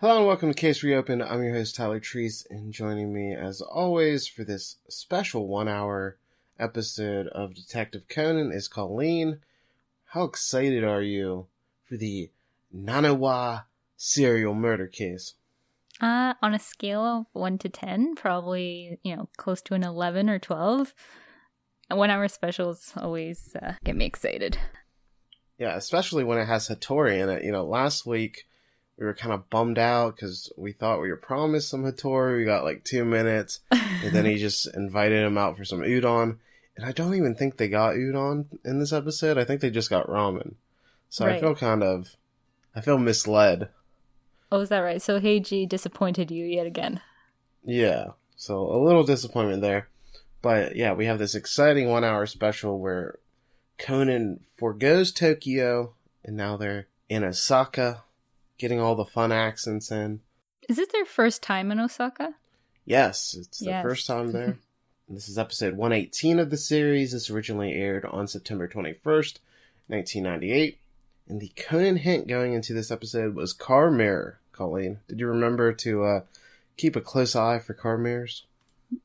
Hello and welcome to Case Reopened. I'm your host Tyler Treese, and joining me as always for this special one-hour episode of Detective Conan is Colleen. How excited are you for the Naniwa serial murder case? Uh, on a scale of 1 to 10, probably, you know, close to an 11 or 12. One hour specials always uh, get me excited. Yeah, especially when it has Hattori in it. You know, last week we were kind of bummed out because we thought we were promised some Hattori. We got like two minutes, and then he just invited him out for some udon. And I don't even think they got udon in this episode. I think they just got ramen. So I feel kind of, I feel misled. Oh, is that right? So Heiji disappointed you yet again. Yeah. So a little disappointment there. But yeah, we have this exciting one hour special where Conan forgoes Tokyo and now they're in Osaka getting all the fun accents in. Is it their first time in Osaka? Yes, it's the Yes. first time there. This is episode 118 of the series. This originally aired on September 21st, 1998. And the Conan hint going into this episode was car mirror, Colleen. Did you remember to uh, keep a close eye for car mirrors?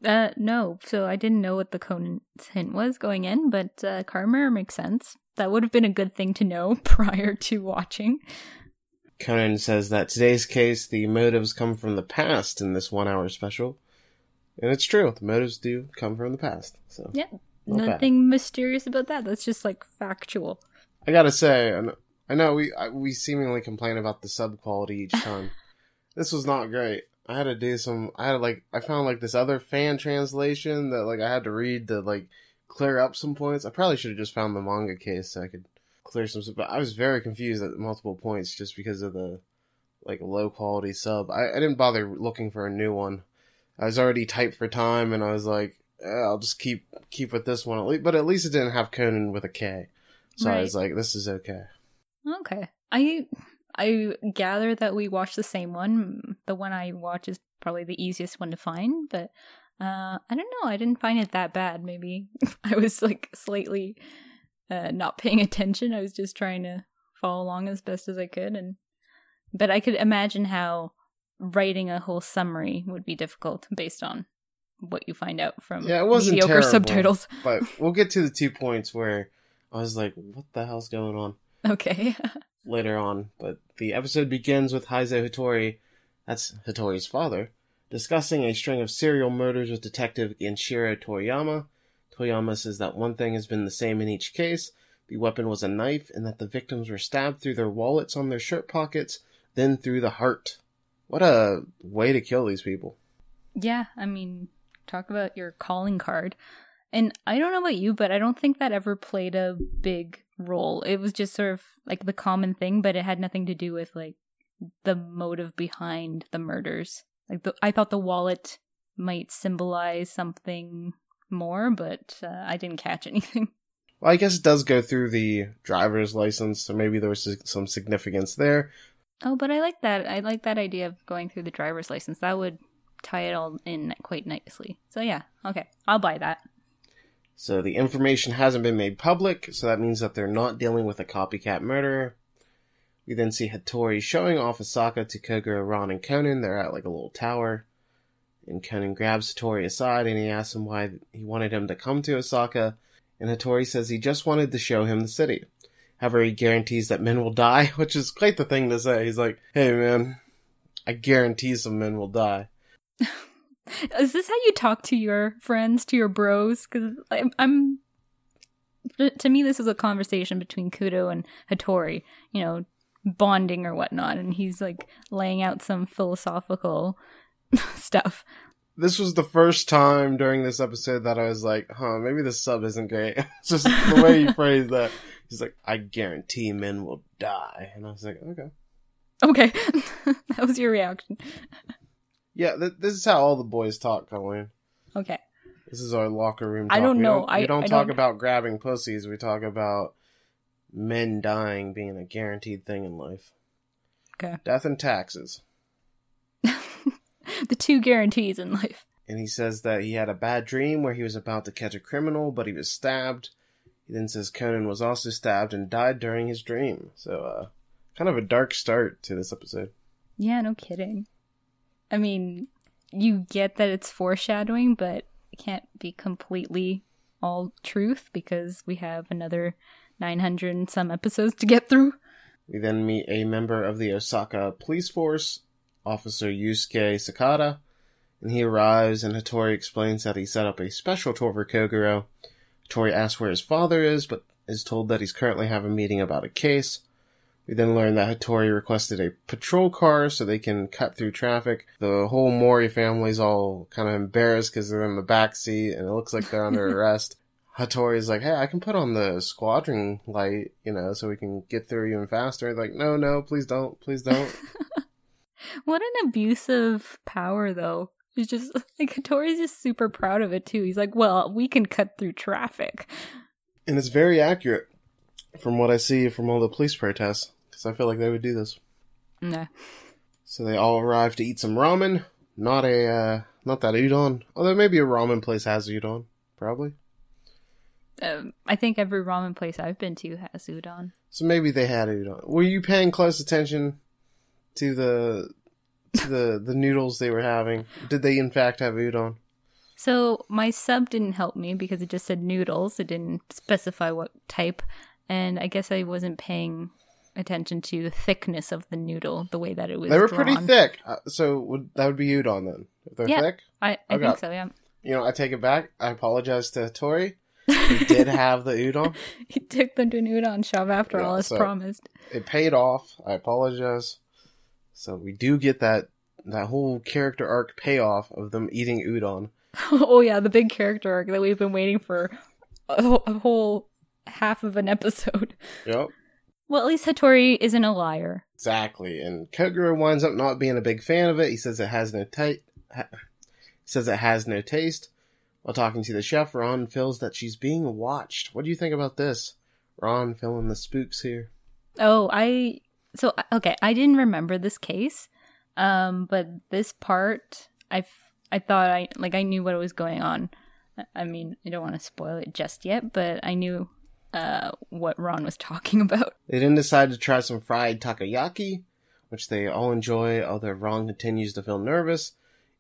Uh, no. So I didn't know what the Conan's hint was going in, but uh, car mirror makes sense. That would have been a good thing to know prior to watching. Conan says that today's case, the motives come from the past in this one hour special. And it's true, the motives do come from the past. So Yeah. Not bad. Nothing mysterious about that. That's just like factual. I gotta say, I know, I know we I, we seemingly complain about the sub quality each time. this was not great. I had to do some. I had like I found like this other fan translation that like I had to read to like clear up some points. I probably should have just found the manga case so I could clear some. But I was very confused at multiple points just because of the like low quality sub. I, I didn't bother looking for a new one. I was already typed for time, and I was like, eh, I'll just keep keep with this one. At least, but at least it didn't have Conan with a K. So I was like, this is okay. Okay. I I gather that we watched the same one. The one I watch is probably the easiest one to find, but uh I don't know. I didn't find it that bad. Maybe I was like slightly uh not paying attention. I was just trying to follow along as best as I could and but I could imagine how writing a whole summary would be difficult based on what you find out from Yeah, it wasn't mediocre terrible. subtitles. But we'll get to the two points where I was like, what the hell's going on Okay. later on. But the episode begins with Heizo Hattori, that's Hattori's father, discussing a string of serial murders with Detective Genshiro Toriyama. Toriyama says that one thing has been the same in each case. The weapon was a knife, and that the victims were stabbed through their wallets on their shirt pockets, then through the heart. What a way to kill these people. Yeah, I mean, talk about your calling card. And I don't know about you, but I don't think that ever played a big role. It was just sort of like the common thing, but it had nothing to do with like the motive behind the murders. Like the, I thought the wallet might symbolize something more, but uh, I didn't catch anything. Well, I guess it does go through the driver's license, so maybe there was some significance there. Oh, but I like that. I like that idea of going through the driver's license. That would tie it all in quite nicely. So yeah, okay, I'll buy that. So the information hasn't been made public, so that means that they're not dealing with a copycat murderer. We then see Hattori showing off Osaka to Kogoro, Ran, and Conan. They're at like a little tower. And Conan grabs Hattori aside and he asks him why he wanted him to come to Osaka. And Hattori says he just wanted to show him the city. However, he guarantees that men will die, which is quite the thing to say. He's like, hey man, I guarantee some men will die. Is this how you talk to your friends, to your bros? Because I'm, I'm. To me, this is a conversation between Kudo and Hattori, you know, bonding or whatnot, and he's like laying out some philosophical stuff. this was the first time during this episode that I was like, huh, maybe the sub isn't great. It's just the way he phrased that. He's like, I guarantee men will die. And I was like, okay. Okay, that was your reaction. Yeah, th- this is how all the boys talk, Colleen. Okay, This is our locker room I don't we know. Don't, I- we don't I talk don't- about grabbing pussies. We talk about men dying being a guaranteed thing in life. okay. Death and taxes. the two guarantees in life. And he says that he had a bad dream where he was about to catch a criminal, but he was stabbed. He then says Conan was also stabbed and died during his dream. So, uh, kind of a dark start to this episode. Yeah, no kidding. I mean, you get that it's foreshadowing, but it can't be completely all truth because we have another 900 and some episodes to get through. We then meet a member of the Osaka police force, Officer Yusuke Sakata, and he arrives and Hattori explains that he set up a special tour for Kogoro. Hattori asks where his father is, but is told that he's currently having a meeting about a case. We then learn that Hattori requested a patrol car so they can cut through traffic. The whole Mori family's all kind of embarrassed because they're in the back seat and it looks like they're under arrest. Hattori's like, hey, I can put on the squadron light, you know, so we can get through even faster. Like, no, no, please don't, please don't. what an abusive power, though. He's just like Hattori's just super proud of it too. He's like, well, we can cut through traffic, and it's very accurate from what I see from all the police protests. Because I feel like they would do this. Nah. So they all arrive to eat some ramen. Not a, uh, not that udon. Although maybe a ramen place has udon, probably. Um, I think every ramen place I've been to has udon. So maybe they had udon. Were you paying close attention to the to the the noodles they were having? Did they in fact have udon? So my sub didn't help me because it just said noodles. It didn't specify what type, and I guess I wasn't paying attention to the thickness of the noodle, the way that it was. They were drawn. pretty thick, uh, so would, that would be udon then. If they're yeah, thick, I, I Okay. think so. Yeah, you know, I take it back. I apologize to Tori. He did have the udon. he took them to an udon shop after Yeah, all, as so- promised. It paid off. I apologize. So we do get that that whole character arc payoff of them eating udon. oh yeah, the big character arc that we've been waiting for a, whole- a whole half of an episode. Yep. Well, at least Hattori isn't a liar. Exactly. And Kogoro winds up not being a big fan of it. He says it has no ta- ha- he says it has no taste. While talking to the chef, Ran feels that she's being watched. What do you think about this? Ran feeling the spooks here. Oh, I so okay, I didn't remember this case. Um, but this part I I thought I like I knew what was going on. I- mean, I don't want to spoil it just yet, but I knew uh what Ran was talking about. They then decide to try some fried takoyaki, which they all enjoy, although Ran continues to feel nervous.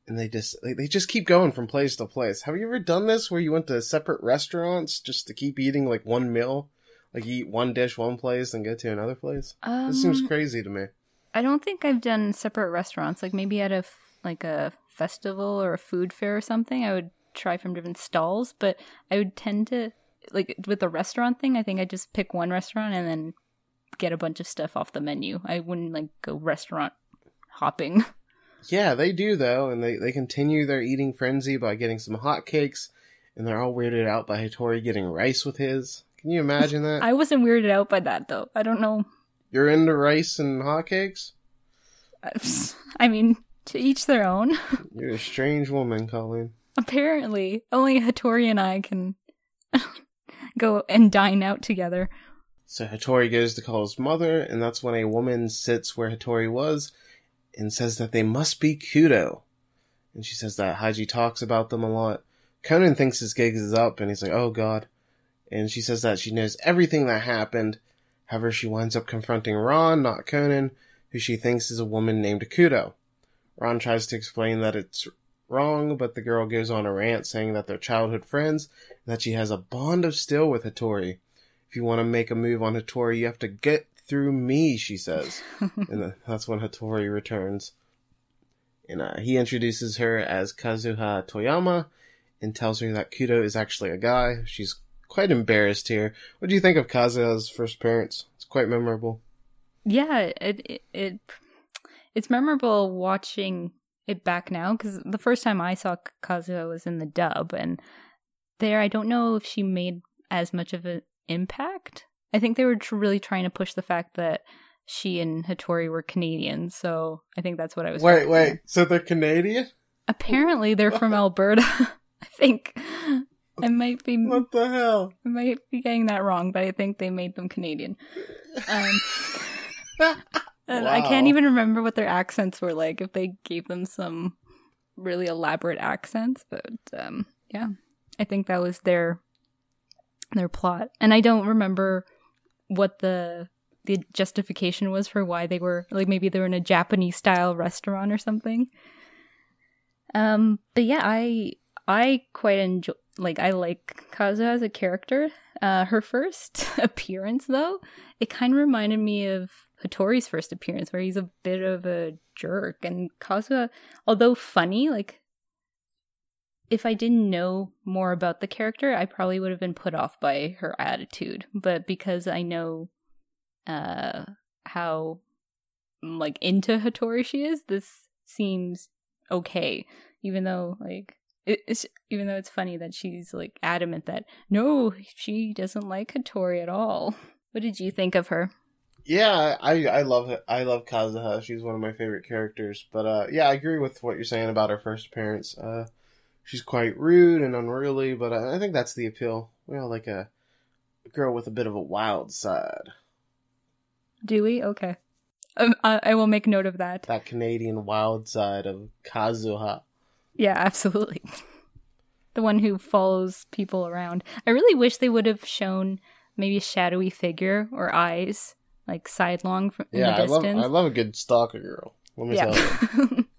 And they just they just keep going from place to place. Have you ever done this where you went to separate restaurants just to keep eating like one meal? Like you eat one dish one place and go to another place? Um, This seems crazy to me. I don't think I've done separate restaurants. Like maybe at a like a festival or a food fair or something, I would try from different stalls. But I would tend to like with the restaurant thing. I think I just pick one restaurant and then get a bunch of stuff off the menu. I wouldn't like go restaurant hopping. Yeah, they do though, and they, they continue their eating frenzy by getting some hotcakes, and they're all weirded out by Hattori getting rice with his. Can you imagine that? I wasn't weirded out by that though. I don't know. You're into rice and hotcakes? I mean, to each their own. You're a strange woman, Colleen. Apparently, only Hattori and I can go and dine out together. So Hattori goes to call his mother, and that's when a woman sits where Hattori was and says that they must be Kudo. And she says that Heiji talks about them a lot. Conan thinks his gig is up, and he's like, oh god. And she says that she knows everything that happened. However, she winds up confronting Ran, not Conan, who she thinks is a woman named Kudo. Ran tries to explain that it's wrong, but the girl goes on a rant saying that they're childhood friends, and that she has a bond of steel with Hattori. If you want to make a move on Hattori, you have to get through me, she says. and that's when Hattori returns. And uh, he introduces her as Kazuha Toyama and tells her that Kudo is actually a guy. She's quite embarrassed here. What do you think of Kazuha's first appearance? It's quite memorable. yeah it it, it it's memorable watching it back now because the first time i saw kazuha was in the dub and there i don't know if she made as much of an impact i think they were tr- really trying to push the fact that she and hattori were canadian so i think that's what i was Wait, wait. So they're Canadian? apparently they're from alberta i think i might be What the hell? I might be getting that wrong, but I think they made them Canadian. Um, and I can't even remember what their accents were like if they gave them some really elaborate accents, but um, yeah, I think that was their their plot. And I don't remember what the the justification was for why they were like maybe they were in a Japanese style restaurant or something. Um, but yeah, I I quite enjoy like I like Kazuha as a character. Uh, her first appearance though, it kind of reminded me of Hattori's first appearance, where he's a bit of a jerk, and Kazuha, although funny, like if I didn't know more about the character, I probably would have been put off by her attitude. But because I know uh how like into Hattori she is, this seems okay. Even though like it's even though it's funny that she's like adamant that no, she doesn't like Hattori at all. What did you think of her? Yeah, I I love it. I love Kazuha. She's one of my favorite characters. But uh, yeah, I agree with what you're saying about her first appearance. Uh, she's quite rude and unruly, but I, I think that's the appeal. We all like a, a girl with a bit of a wild side. Do we? Okay. Um, I, I will make note of that. That Canadian wild side of Kazuha. Yeah, absolutely. the one who follows people around. I really wish they would have shown maybe a shadowy figure or eyes, like sidelong from Yeah, the I love. I love a good stalker girl. Let me tell you.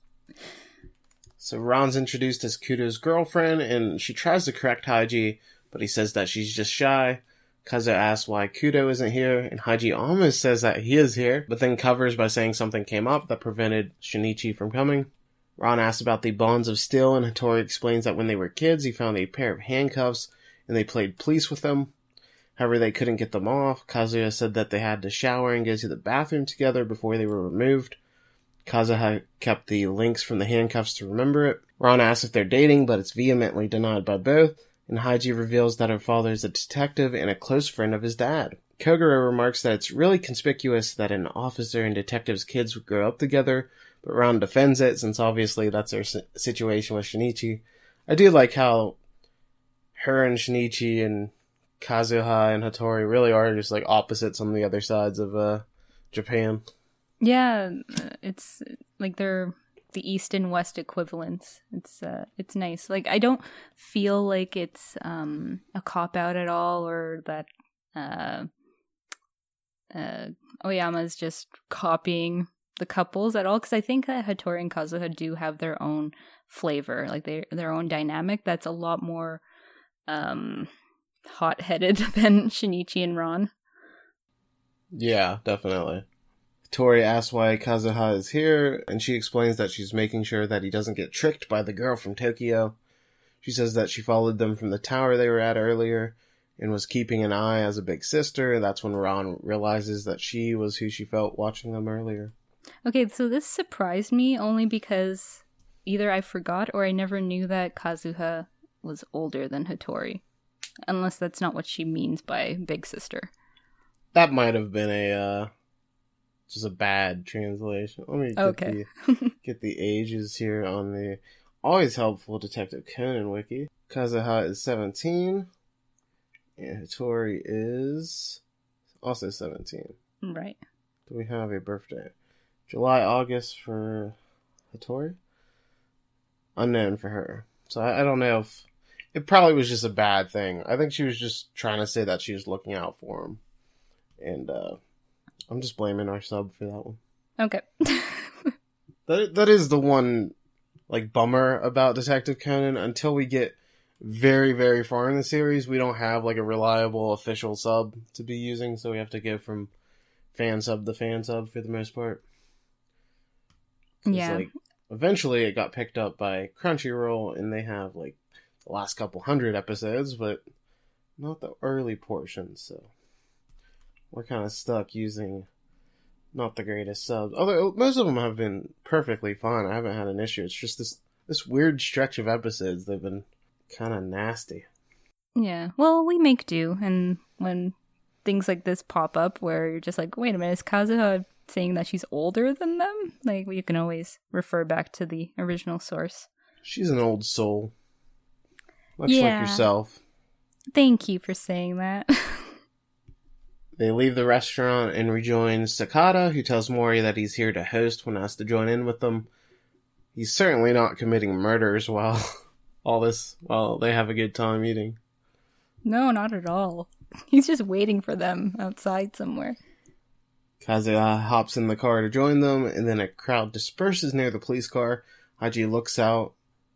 So Ran's introduced as Kudo's girlfriend, and she tries to correct Heiji, but he says that she's just shy. Kazuha asks why Kudo isn't here, and Heiji almost says that he is here, but then covers by saying something came up that prevented Shinichi from coming. Ran asks about the bonds of steel, and Hattori explains that when they were kids, he found a pair of handcuffs, and they played police with them. However, they couldn't get them off. Kazuha said that they had to shower and go to the bathroom together before they were removed. Kazuha kept the links from the handcuffs to remember it. Ran asks if they're dating, but it's vehemently denied by both, and Heiji reveals that her father is a detective and a close friend of his dad. Kogoro remarks that it's really conspicuous that an officer and detective's kids would grow up together, but Ran defends it since obviously that's their situation with Shinichi. I do like how her and Shinichi and Kazuha and Hattori really are just like opposites on the other sides of uh, Japan. Yeah, it's like they're the east and west equivalents. It's uh it's nice. Like I don't feel like it's um a cop out at all or that uh uh Aoyama's just copying the couples at all cuz I think that Hattori and Kazuha do have their own flavor, like they their own dynamic that's a lot more um hot-headed than Shinichi and Ran. Yeah, definitely. Tori asks why Kazuha is here, and she explains that she's making sure that he doesn't get tricked by the girl from Tokyo. She says that she followed them from the tower they were at earlier and was keeping an eye as a big sister, that's when Ran realizes that she was who she felt watching them earlier. Okay, so this surprised me only because either I forgot or I never knew that Kazuha was older than Hattori. Unless that's not what she means by big sister. That might have been a uh just a bad translation. Let me get Okay. the get the ages here on the always helpful Detective Conan wiki. Kazuha is seventeen, and Hattori is also seventeen. right. Do we have a birthday? July, August for Hattori? Unknown for her. So I, I don't know if it probably was just a bad thing. I think she was just trying to say that she was looking out for him. And uh I'm just blaming our sub for that one. Okay. That that is the one like bummer about Detective Conan until we get very very far in the series we don't have like a reliable official sub to be using so we have to go from fan sub to fan sub for the most part. Yeah. Like, eventually, it got picked up by Crunchyroll, and they have like the last couple hundred episodes, but not the early portions. So we're kind of stuck using not the greatest subs. Although most of them have been perfectly fine. I haven't had an issue. It's just this this weird stretch of episodes. They've been kind of nasty. yeah. Well, we make do. And when things like this pop up where you're just like, wait a minute, is Kazuha saying that she's older than them? Like, you can always refer back to the original source. She's an old soul, much Yeah. like yourself. Thank you for saying that. They leave the restaurant and rejoin Sakata, who tells Mori that he's here to host when asked to join in with them. He's certainly not committing murders while all this while they have a good time eating. no, not at all. He's just waiting for them outside somewhere. Kazuha hops in the car to join them, and then a crowd disperses near the police car. Heiji looks out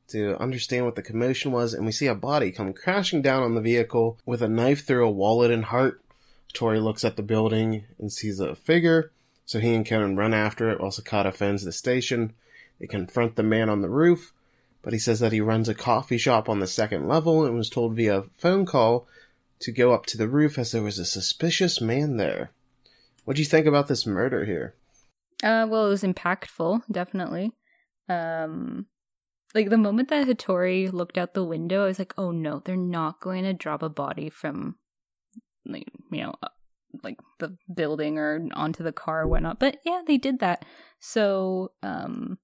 to understand what the commotion was, and we see a body come crashing down on the vehicle with a knife through a wallet and heart. Tori looks at the building and sees a figure, so he and Conan run after it while Sakata fends the station. They confront the man on the roof, but he says that he runs a coffee shop on the second level and was told via phone call to go up to the roof as there was a suspicious man there. What do you think about this murder here? Uh, well, it was impactful, definitely. Um, like the moment that Hattori looked out the window, I was like, "Oh no, they're not going to drop a body from, like you know, uh, like the building or onto the car or whatnot." But yeah, they did that. So, um,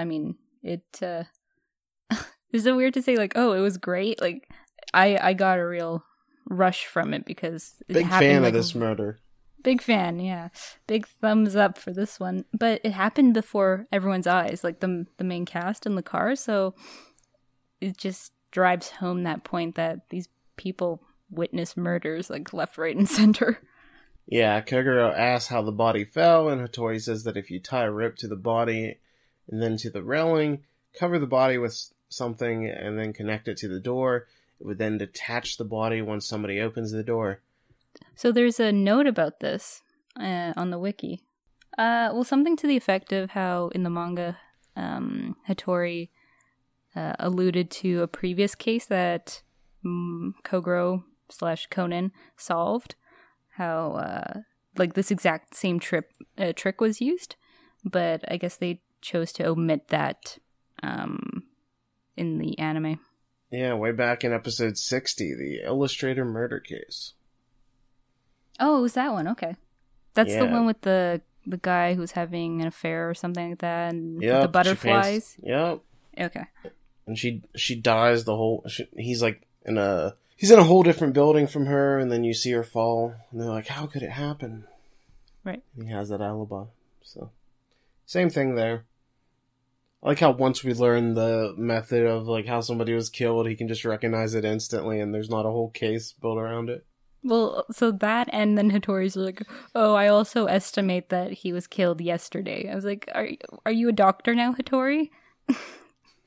I mean, it uh, is it weird to say like, "Oh, it was great." Like, I I got a real rush from it because it Big fan like, of this murder. Big fan, yeah. Big thumbs up for this one. But it happened before everyone's eyes, like the the main cast in the car, so it just drives home that point that these people witness murders like left, right, and center. Yeah, Kogoro asks how the body fell, and Hattori says that if you tie a rope to the body and then to the railing, cover the body with something, and then connect it to the door, it would then detach the body once somebody opens the door. So there's a note about this uh, on the wiki. Uh, well, something to the effect of how in the manga, um, Hattori uh, alluded to a previous case that um, Kogoro slash Conan solved. How uh, like this exact same trip uh, trick was used, but I guess they chose to omit that um, in the anime. Yeah, way back in episode 60, the Illustrator murder case. Oh, it was that one? Okay, that's the one with the the guy who's having an affair or something like that, and Yep, the butterflies. Yep. Okay. and she she dies the whole she, he's like in a he's in a whole different building from her and then you see her fall and they're like how could it happen Right. he has that alibi so same thing there I like how once we learn the method of like how somebody was killed he can just recognize it instantly and there's not a whole case built around it Well, so that and then Hattori's like, "Oh, I also estimate that he was killed yesterday." I was like, "Are are you a doctor now, Hattori?"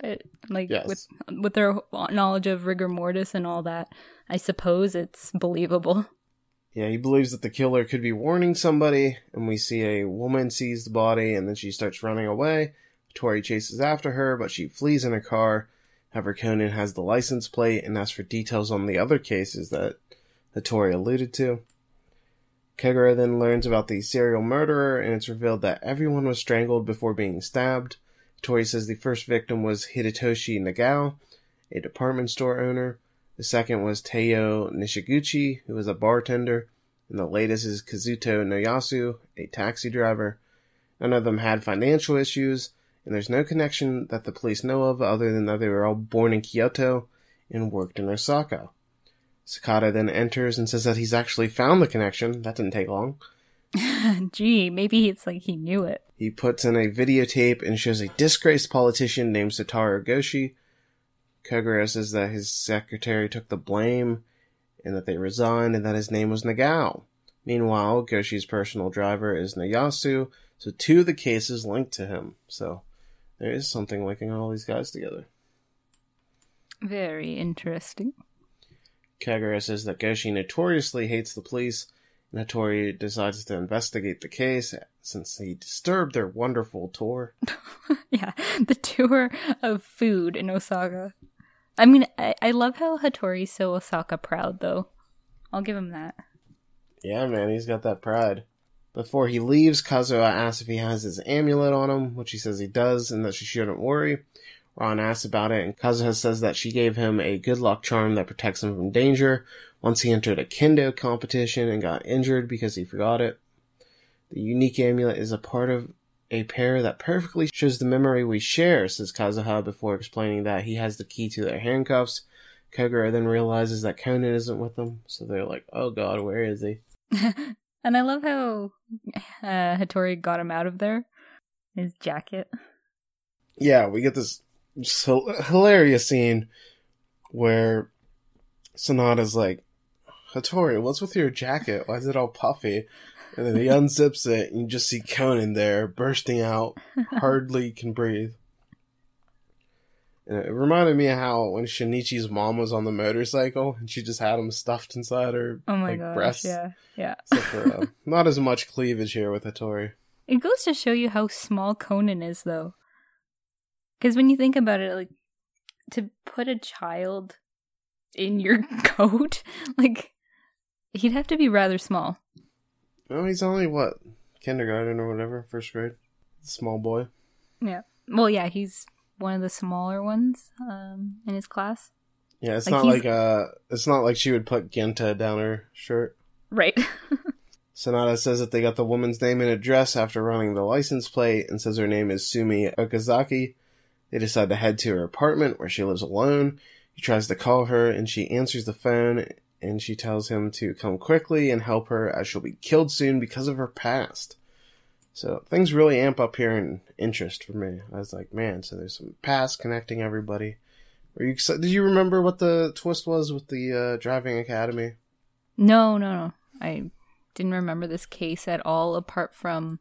but like Yes. with with their knowledge of rigor mortis and all that, I suppose it's believable. yeah he believes that the killer could be warning somebody and we see a woman sees the body and then she starts running away Tori chases after her, but she flees in a car. However, Conan has the license plate and asks for details on the other cases that Hattori alluded to. Kegura then learns about the serial murderer, and it's revealed that everyone was strangled before being stabbed. Tori says the first victim was Hidetoshi Nagao, a department store owner. The second was Teiyo Nishiguchi, who was a bartender. And the latest is Kazuto Noyasu, a taxi driver. None of them had financial issues, and there's no connection that the police know of other than that they were all born in Kyoto and worked in Osaka. Sakata then enters and says that he's actually found the connection. That didn't take long. Gee, maybe it's like he knew it. He puts in a videotape and shows a disgraced politician named Satoru Goshi. Kogoro says that his secretary took the blame and that they resigned and that his name was Nagao. Meanwhile, Goshi's personal driver is Nayasu, so two of the cases linked to him. So there is something linking all these guys together. Very interesting. Kagura says that Goshi notoriously hates the police, and Hattori decides to investigate the case since he disturbed their wonderful tour. yeah, the tour of food in Osaka. I mean, I, I love how Hattori's so Osaka proud, though. I'll give him that. Yeah, man, he's got that pride. Before he leaves, Kazuha asks if he has his amulet on him, which he says he does, and that she shouldn't worry. Ran asks about it, and Kazuha says that she gave him a good luck charm that protects him from danger once he entered a kendo competition and got injured because he forgot it. The unique amulet is a part of a pair that perfectly shows the memory we share, says Kazuha before explaining that he has the key to their handcuffs. Kogoro then realizes that Conan isn't with them, so they're like, oh god, where is he? and I love how uh, Hattori got him out of there. His jacket. yeah, we get this hilarious scene where Sonata's like, Hattori, what's with your jacket? Why is it all puffy? And then he unzips it, and you just see Conan there, bursting out, hardly can breathe. And it reminded me of how when Shinichi's mom was on the motorcycle, and she just had him stuffed inside her Oh my like, gosh, breasts. yeah, yeah. For, uh, not as much cleavage here with Hattori. It goes to show you how small Conan is, though. Because when you think about it, like to put a child in your coat, like he'd have to be rather small. Oh, he's only what kindergarten or whatever, first grade. Small boy. Yeah. Well, yeah, he's one of the smaller ones um, in his class. Yeah, it's Like, not he's- like uh, it's not like she would put Genta down her shirt. Right. Sonata says that they got the woman's name and address after running the license plate and says her name is Sumi Okazaki. They decide to head to her apartment where she lives alone. He tries to call her and she answers the phone and she tells him to come quickly and help her as she'll be killed soon because of her past. So things really amp up here in interest for me. I was like, man, so there's some past connecting everybody. Are you excited? Did you remember what the twist was with the uh, driving academy? no, no, no. I didn't remember this case at all, apart from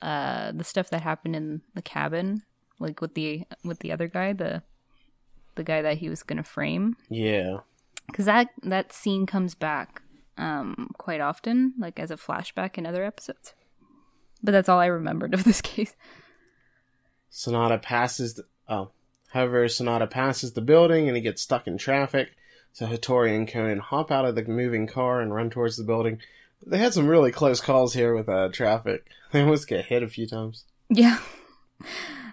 uh, the stuff that happened in the cabin, like with the with the other guy, the the guy that he was gonna frame. Yeah. because that that scene comes back um quite often like as a flashback in other episodes but that's all i remembered of this case Sonata passes. The, oh, however, Sonata passes the building and he gets stuck in traffic. So Hattori and Conan hop out of the moving car and run towards the building. They had some really close calls here with uh, traffic. They almost get hit a few times. yeah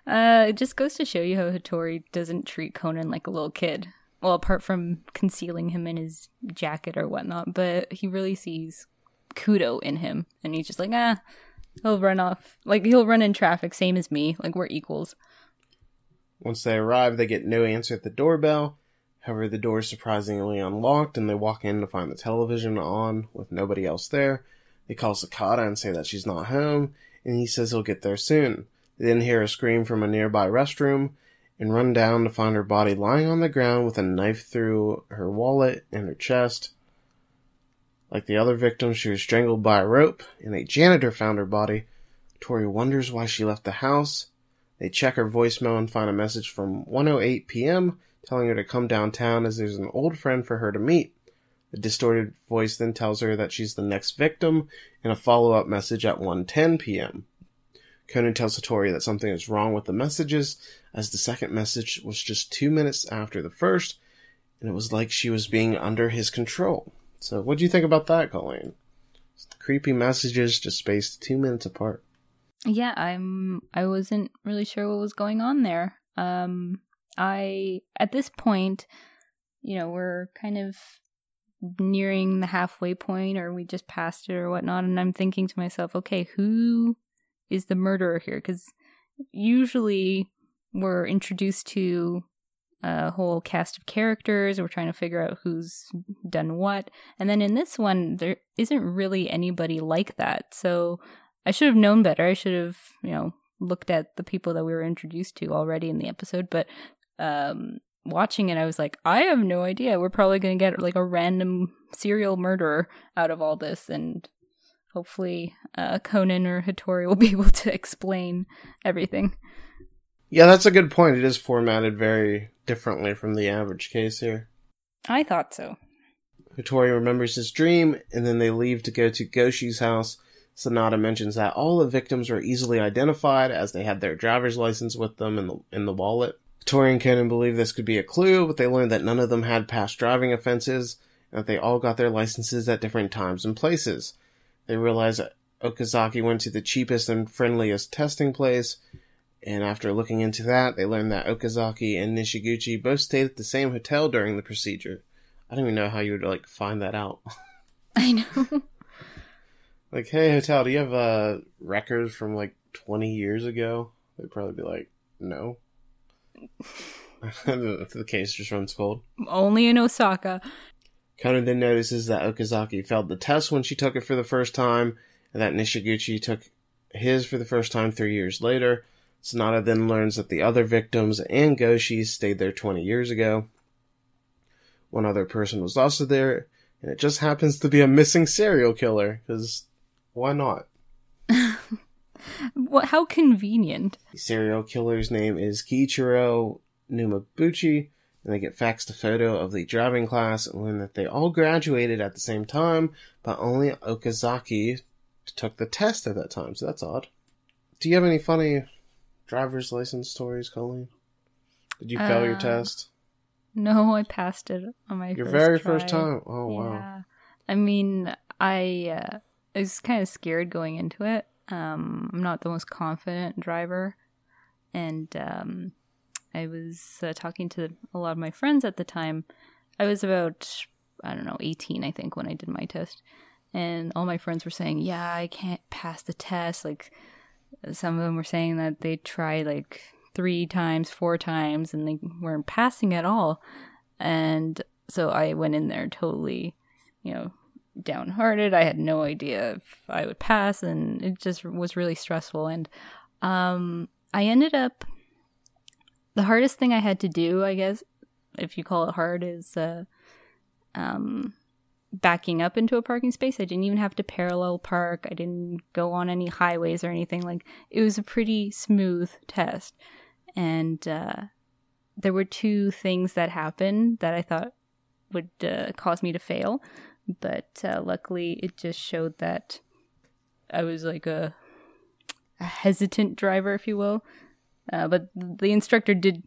uh it just goes to show you how hattori doesn't treat conan like a little kid well apart from concealing him in his jacket or whatnot but he really sees kudo in him and he's just like ah he'll run off like he'll run in traffic same as me like we're equals Once they arrive, they get no answer at the doorbell. However, the door is surprisingly unlocked, and they walk in to find the television on with nobody else there. They call Sakata and say that she's not home, and he says he'll get there soon. They then hear a scream from a nearby restroom and run down to find her body lying on the ground with a knife through her wallet and her chest. Like the other victims, she was strangled by a rope, and a janitor found her body. Tori wonders why she left the house. They check her voicemail and find a message from 1:08 p.m. telling her to come downtown as there's an old friend for her to meet. The distorted voice then tells her that she's the next victim in a follow-up message at 1:10 p.m. Conan tells Hattori that something is wrong with the messages as the second message was just 2 minutes after the first and it was like she was being under his control. So what do you think about that, Colleen? Creepy messages just spaced 2 minutes apart. Yeah, I'm I wasn't really sure what was going on there. Um I at this point, you know, we're kind of nearing the halfway point or we just passed it or whatnot and I'm thinking to myself, okay, who is the murderer here? Cuz usually we're introduced to a whole cast of characters, we're trying to figure out who's done what. And then in this one there isn't really anybody like that. So I should have known better. I should have, you know, looked at the people that we were introduced to already in the episode. But um, watching it, I was like, I have no idea. We're probably going to get like a random serial murderer out of all this. And hopefully uh, Conan or Hattori will be able to explain everything. Yeah, that's a good point. It is formatted very differently from the average case here. I thought so. Hattori remembers his dream, and then they leave to go to Goshi's house. Sonata mentions that all the victims were easily identified as they had their driver's license with them in the in the wallet. Hattori and Conan believe this could be a clue, but they learned that none of them had past driving offenses, and that they all got their licenses at different times and places. They realize that Okazaki went to the cheapest and friendliest testing place, and after looking into that, they learned that Okazaki and Nishiguchi both stayed at the same hotel during the procedure. I don't even know how you would like find that out. I know. like, hey, hotel, do you have uh, records from like 20 years ago? They'd probably be like, no. if the case just runs cold. Only in Osaka. Conan then notices that Okazaki failed the test when she took it for the first time, and that Nishiguchi took his for the first time three years later. Sonata then learns that the other victims and Goshi stayed there 20 years ago. One other person was also there, and it just happens to be a missing serial killer, because Why not? what? How convenient. The serial killer's name is Kiichiro Numabuchi, and they get faxed a photo of the driving class and learn that they all graduated at the same time, but only Okazaki took the test at that time, so that's odd. Do you have any funny driver's license stories, Colleen? Did you fail your Uh, test? No, I passed it on my Your first very try. first time? Oh, wow. Yeah. I mean, I uh, I was kind of scared going into it. Um, I'm not the most confident driver, and um, I was uh, talking to a lot of my friends at the time. I was about I don't know 18, I think, when I did my test, and all my friends were saying, "Yeah, I can't pass the test." Like some of them were saying that they tried like three times, four times, and they weren't passing at all. And so I went in there totally, you know, downhearted. I had no idea if I would pass, and it just was really stressful. And um, I ended up the hardest thing I had to do, I guess, if you call it hard, is uh, um, backing up into a parking space. I didn't even have to parallel park. I didn't go on any highways or anything. Like it was a pretty smooth test, and uh, there were two things that happened that I thought would uh, cause me to fail, but uh, luckily it just showed that I was like a, a hesitant driver, if you will. Uh, but the instructor did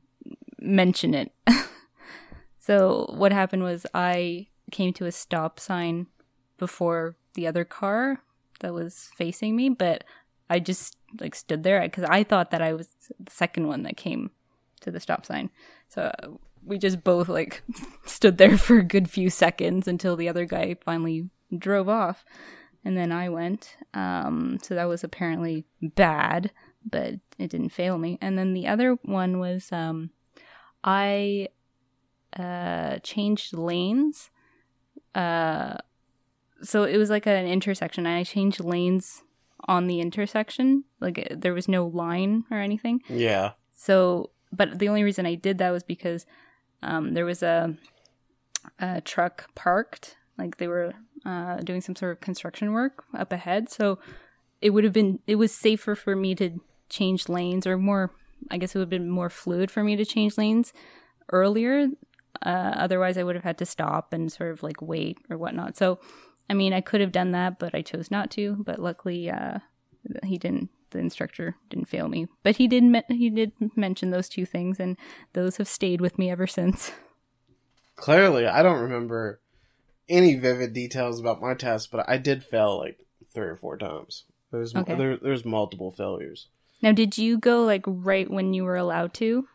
mention it. so what happened was I came to a stop sign before the other car that was facing me, but I just like stood there because I thought that I was the second one that came to the stop sign. So uh, we just both like stood there for a good few seconds until the other guy finally drove off, and then I went. Um, so that was apparently bad, but it didn't fail me. And then the other one was um, I uh, changed lanes. Uh, so it was like an intersection, I changed lanes on the intersection. Like there was no line or anything. Yeah. So, but the only reason I did that was because um, there was a, a truck parked, like they were uh, doing some sort of construction work up ahead. So it would have been, it was safer for me to change lanes or more, I guess it would have been more fluid for me to change lanes earlier. Uh, otherwise, I would have had to stop and sort of like wait or whatnot. So, I mean, I could have done that, but I chose not to. But luckily, uh, he didn't the instructor didn't fail me but he did me- he did mention those two things and those have stayed with me ever since Clearly, I don't remember any vivid details about my test, but I did fail like three or four times. There's Okay. there, there's multiple failures. Now did you go like right when you were allowed to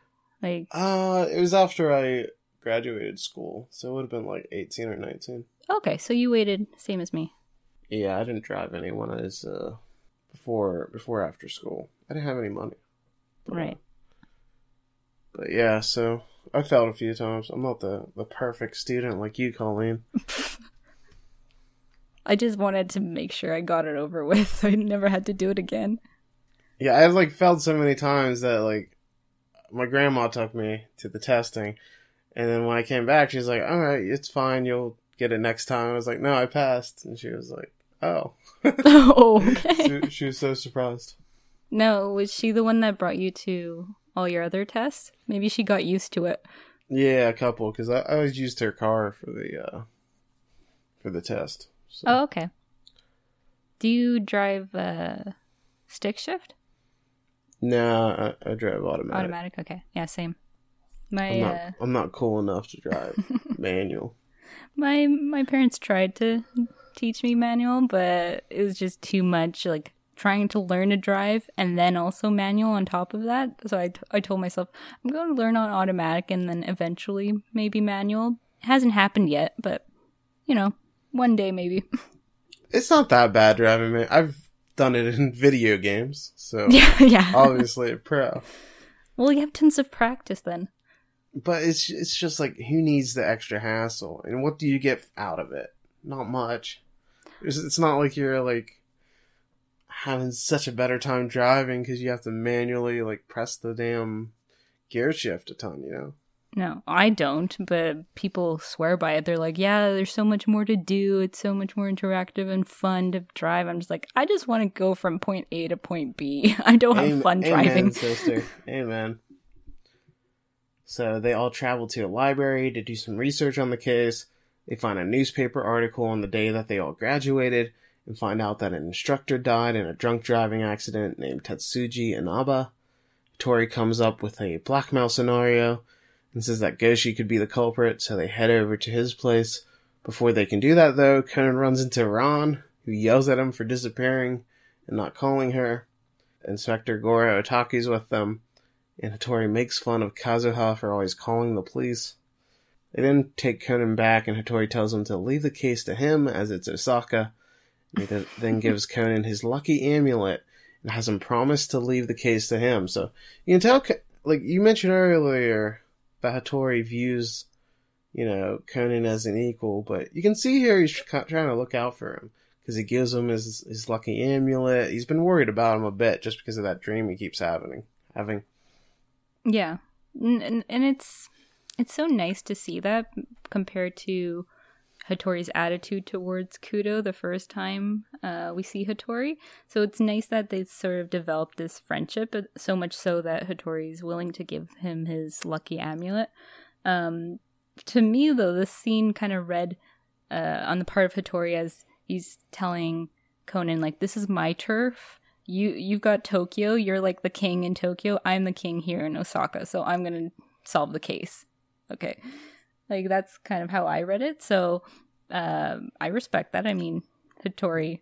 like Uh, it was after I graduated school, so it would have been like 18 or 19. okay so you waited same as me Yeah, I didn't drive any when I was uh before before after school. I didn't have any money. But, right But yeah, so I failed a few times. I'm not the the perfect student like you, Colleen. i just wanted to make sure i got it over with so i never had to do it again Yeah, I've like failed so many times that like my grandma took me to the testing, and then when I came back, she's like, "All right, it's fine. You'll get it next time." I was like, "No, I passed," and she was like, "Oh." oh okay she, she was so surprised. no was she the one that brought you to all your other tests maybe she got used to it Yeah, a couple because I, I always used her car for the uh for the test. So. oh okay do you drive uh stick shift No, I, I drive automatic. Automatic. Okay. Yeah, same. My I'm not. uh, I'm not cool enough to drive manual. my my parents tried to teach me manual, but it was just too much. Like trying to learn to drive and then also manual on top of that. So I, t- I told myself I'm going to learn on automatic and then eventually maybe manual. It hasn't happened yet, but you know, one day maybe. It's not that bad driving me. I've done it in video games, so yeah, yeah. obviously a pro. well, you have tons of practice then. But it's it's just like who needs the extra hassle, and what do you get out of it? Not much. It's, it's not like you're like having such a better time driving because you have to manually like press the damn gear shift a ton. You know. No, I don't, but people swear by it. They're like, yeah, there's so much more to do. It's so much more interactive and fun to drive. I'm just like, I just want to go from point A to point B. I don't have fun Amen, driving. sister. Amen. So they all travel to a library to do some research on the case. They find a newspaper article on the day that they all graduated and find out that an instructor died in a drunk driving accident named Tetsuji Inaba. Tori comes up with a blackmail scenario and says that Goshi could be the culprit, so they head over to his place. Before they can do that, though, Conan runs into Ran, who yells at him for disappearing and not calling her. Inspector Goro Otaki's with them, and Hattori makes fun of Kazuha for always calling the police. They then take Conan back, and Hattori tells him to leave the case to him as it's Osaka. He then gives Conan his lucky amulet and has him promise to leave the case to him. So you can tell, like you mentioned earlier, that Hattori views, you know, Conan as an equal, but you can see here he's trying to look out for him because he gives him his his lucky amulet. He's been worried about him a bit just because of that dream he keeps having. Having. Yeah, and and it's it's so nice to see that compared to Hattori's attitude towards Kudo the first time uh, we see Hattori. So it's nice that they sort of developed this friendship, so much so that Hattori is willing to give him his lucky amulet. Um, to me, though, this scene kind of read uh, on the part of Hattori as he's telling Conan, like, "This is my turf." You you've got Tokyo. You're like the king in Tokyo. I'm the king here in Osaka. So I'm gonna solve the case. Okay. Like that's kind of how I read it. So uh, I respect that. I mean, Hattori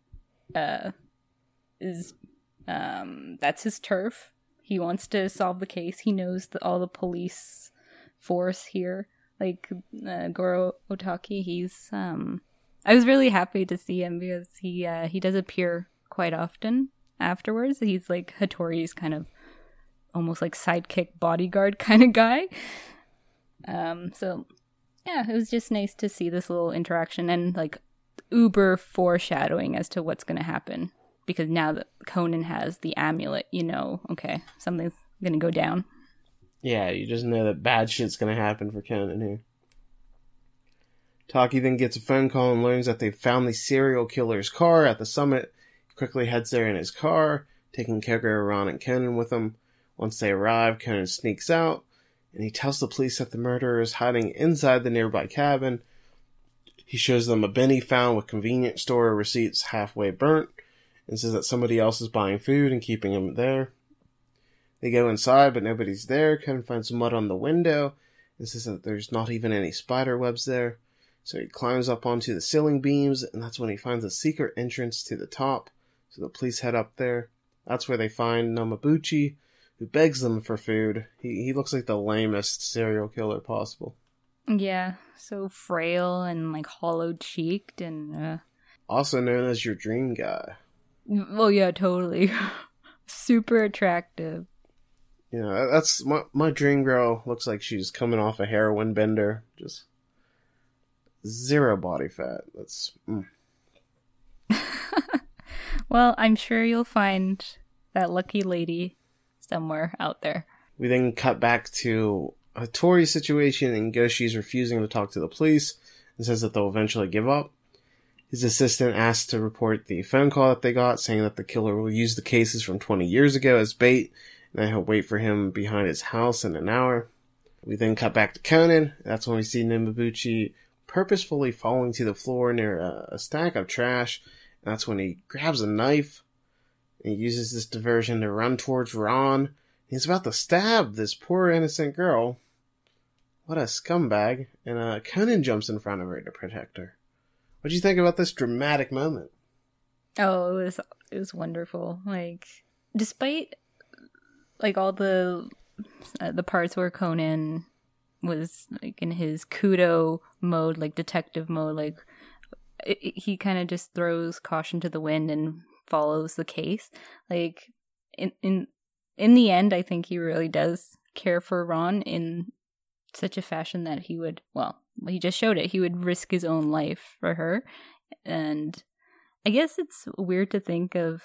uh, is um, that's his turf. He wants to solve the case. He knows the, all the police force here, like uh, Goro Otaki. He's um, I was really happy to see him because he uh, he does appear quite often afterwards. He's like Hattori's kind of almost like sidekick bodyguard kind of guy. Um, so yeah, it was just nice to see this little interaction and like uber foreshadowing as to what's going to happen. Because now that Conan has the amulet, you know, okay, something's going to go down. Yeah, you just know that bad shit's going to happen for Conan here. Taki then gets a phone call and learns that they've found the serial killer's car at the summit. He quickly heads there in his car, taking Kogoro, Ran, and Conan with him. Once they arrive, Conan sneaks out, and he tells the police that the murderer is hiding inside the nearby cabin. He shows them a he found with convenience store receipts halfway burnt and says that somebody else is buying food and keeping him there. They go inside, but nobody's there. Kevin finds mud on the window and says that there's not even any spider webs there. So he climbs up onto the ceiling beams, and that's when he finds a secret entrance to the top. So the police head up there. That's where they find Numabuchi, who begs them for food. He he looks like the lamest serial killer possible. Yeah, so frail and like hollow cheeked and uh... also known as your dream guy. Well, yeah, totally. Super attractive. You know, that's my my dream girl looks like she's coming off a heroin bender. Just zero body fat. That's mm. Well, I'm sure you'll find that lucky lady somewhere out there. We then cut back to Hattori's situation, and Goshi's refusing to talk to the police and says that they'll eventually give up. His assistant asks to report the phone call that they got, saying that the killer will use the cases from 20 years ago as bait, and that he'll wait for him behind his house in an hour. We then cut back to Conan. That's when we see Numabuchi purposefully falling to the floor near a, a stack of trash. And that's when he grabs a knife and he uses this diversion to run towards Ran. He's about to stab this poor innocent girl. What a scumbag. And uh, Conan jumps in front of her to protect her. What do you think about this dramatic moment? Oh, it was it was wonderful. Like despite like all the uh, the parts where Conan was like in his kudo mode, like detective mode, like it, it, he kind of just throws caution to the wind and follows the case. Like in in in the end, I think he really does care for Ran in such a fashion that he would well, he just showed it. He would risk his own life for her. And I guess it's weird to think of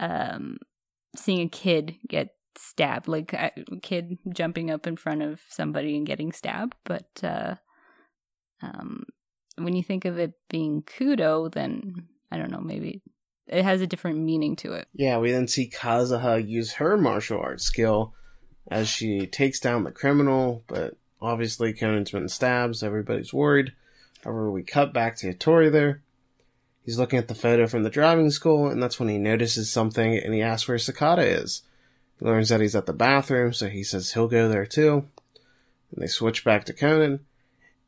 um seeing a kid get stabbed, like a kid jumping up in front of somebody and getting stabbed. But uh, um, when you think of it being Kudo, then I don't know, maybe it has a different meaning to it. Yeah, we then see Kazuha use her martial arts skill as she takes down the criminal, but obviously Conan's been stabbed, so everybody's worried. However, we cut back to Hattori there. He's looking at the photo from the driving school, and that's when he notices something and he asks where Sakata is. He learns that he's at the bathroom, so he says he'll go there too. And they switch back to Conan,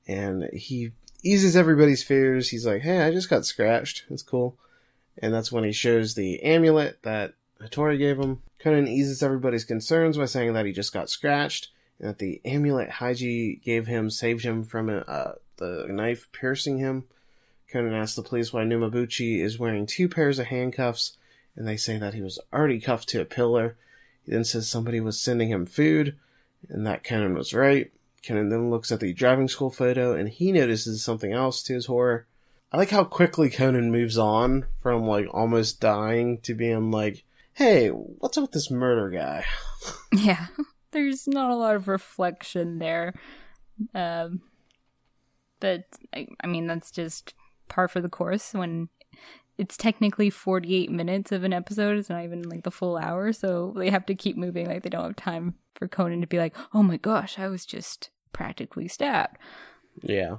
and he eases everybody's fears. He's like, hey, I just got scratched. It's cool. And that's when he shows the amulet that Hattori gave him. Conan eases everybody's concerns by saying that he just got scratched, and that the amulet Heiji gave him saved him from uh, the knife piercing him. Conan asks the police why Numabuchi is wearing two pairs of handcuffs, and they say that he was already cuffed to a pillar. He then says somebody was sending him food, and that Conan was right. Conan then looks at the driving school photo, and he notices something else to his horror. I like how quickly Conan moves on from like almost dying to being like, "Hey, what's up with this murder guy?" Yeah, there's not a lot of reflection there, um, but I, I mean that's just par for the course when it's technically 48 minutes of an episode. It's not even like the full hour, so they have to keep moving. Like they don't have time for Conan to be like, "Oh my gosh, I was just practically stabbed." Yeah.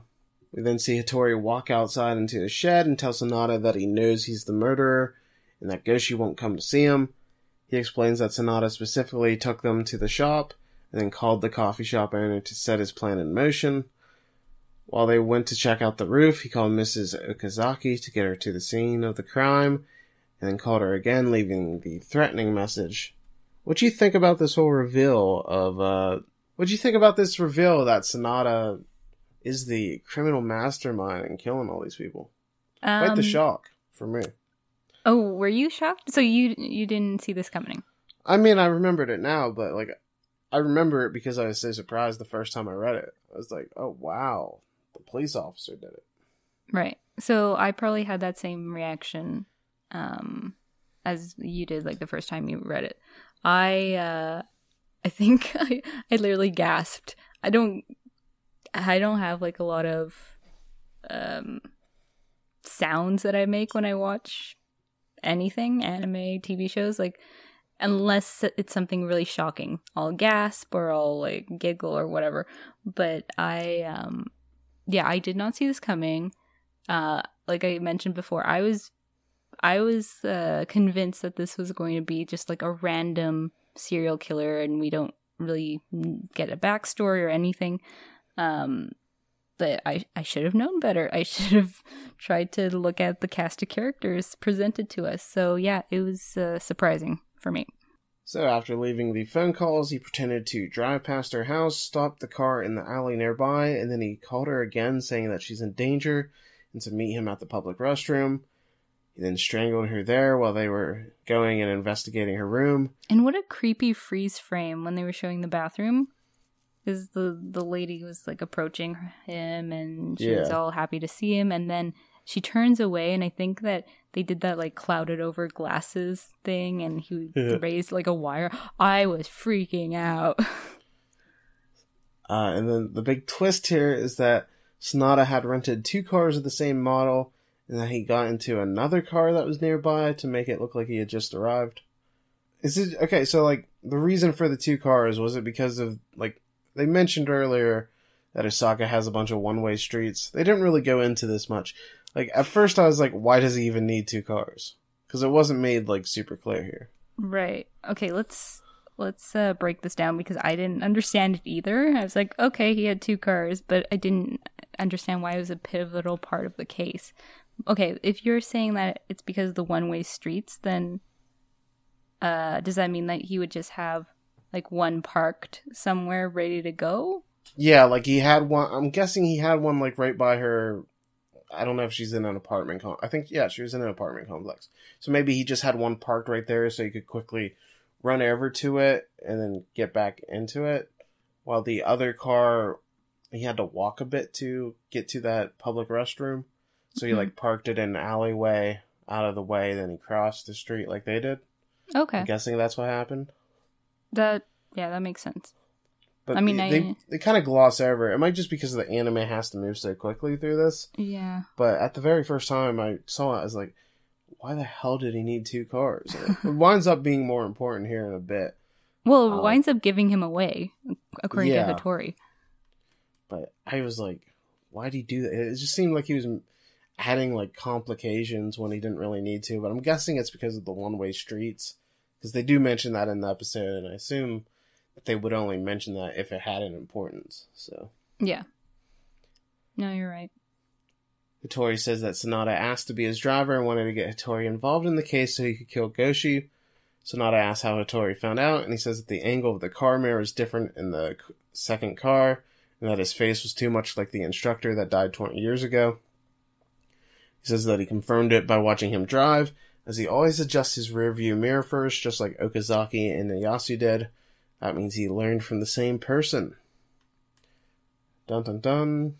We then see Hattori walk outside into the shed and tell Sonata that he knows he's the murderer and that Goshi won't come to see him. He explains that Sonata specifically took them to the shop and then called the coffee shop owner to set his plan in motion. While they went to check out the roof, he called Mrs. Okazaki to get her to the scene of the crime and then called her again, leaving the threatening message. What do you think about this whole reveal of, uh, what do you think about this reveal that Sanada is the criminal mastermind and killing all these people. Um, Quite the shock for me. Oh, were you shocked? So you you didn't see this coming? I mean, I remembered it now, but like, I remember it because I was so surprised the first time I read it. I was like, "Oh wow, the police officer did it." Right. So I probably had that same reaction um, as you did, like the first time you read it. I uh, I think I I literally gasped. I don't I don't have like a lot of um sounds that I make when I watch anything, anime, TV shows, like unless it's something really shocking. I'll gasp or I'll like giggle or whatever. But I um yeah, I did not see this coming. Uh like I mentioned before, I was I was uh convinced that this was going to be just like a random serial killer and we don't really get a backstory or anything. Um, but I, I should have known better. I should have tried to look at the cast of characters presented to us. So yeah, it was uh, surprising for me. So after leaving the phone calls, he pretended to drive past her house, stopped the car in the alley nearby, and then he called her again, saying that she's in danger and to meet him at the public restroom. He then strangled her there while they were going and investigating her room. And what a creepy freeze frame when they were showing the bathroom because the the lady was like approaching him and she yeah. was all happy to see him and then she turns away and i think that they did that like clouded over glasses thing and he yeah. raised like a wire i was freaking out uh, and then the big twist here is that Sanada had rented two cars of the same model and that he got into another car that was nearby to make it look like he had just arrived is it okay so like the reason for the two cars was it because of like they mentioned earlier that Osaka has a bunch of one way streets. They didn't really go into this much. Like at first, I was like, why does he even need two cars? Because it wasn't made like super clear here. Right. Okay. Let's let's uh, break this down because I didn't understand it either. I was like, okay, he had two cars, but I didn't understand why it was a pivotal part of the case. Okay, if you're saying that it's because of the one way streets, then uh, does that mean that he would just have like one parked somewhere ready to go? Yeah, like he had one. I'm guessing he had one like right by her. I don't know if she's in an apartment. Com- I think yeah, she was in an apartment complex. So maybe he just had one parked right there, so he could quickly run over to it and then get back into it. While the other car, he had to walk a bit to get to that public restroom. So he mm-hmm. like parked it in an alleyway out of the way, then he crossed the street like they did. Okay. I'm guessing that's what happened. That yeah, that makes sense. But I mean, they I- they, they kind of gloss over. it. Might just because the anime has to move so quickly through this. Yeah. But at the very first time I saw it, I was like, "Why the hell did he need two cars?" it winds up being more important here in a bit. Well, it Um, winds up giving him away, according yeah. to Hattori. But I was like, "Why did he do that?" It just seemed like he was adding like complications when he didn't really need to. But I'm guessing it's because of the one way streets because they do mention that in the episode, and I assume that they would only mention that if it had an importance. So. Yeah. No, you're right. Hattori says that Sonata asked to be his driver and wanted to get Hattori involved in the case so he could kill Goshi. Sonata asks how Hattori found out, and he says that the angle of the car mirror is different in the second car, and that his face was too much like the instructor that died 20 years ago. He says that he confirmed it by watching him drive, as he always adjusts his rearview mirror first, just like Okazaki and Yasu did. That means he learned from the same person. Dun dun dun.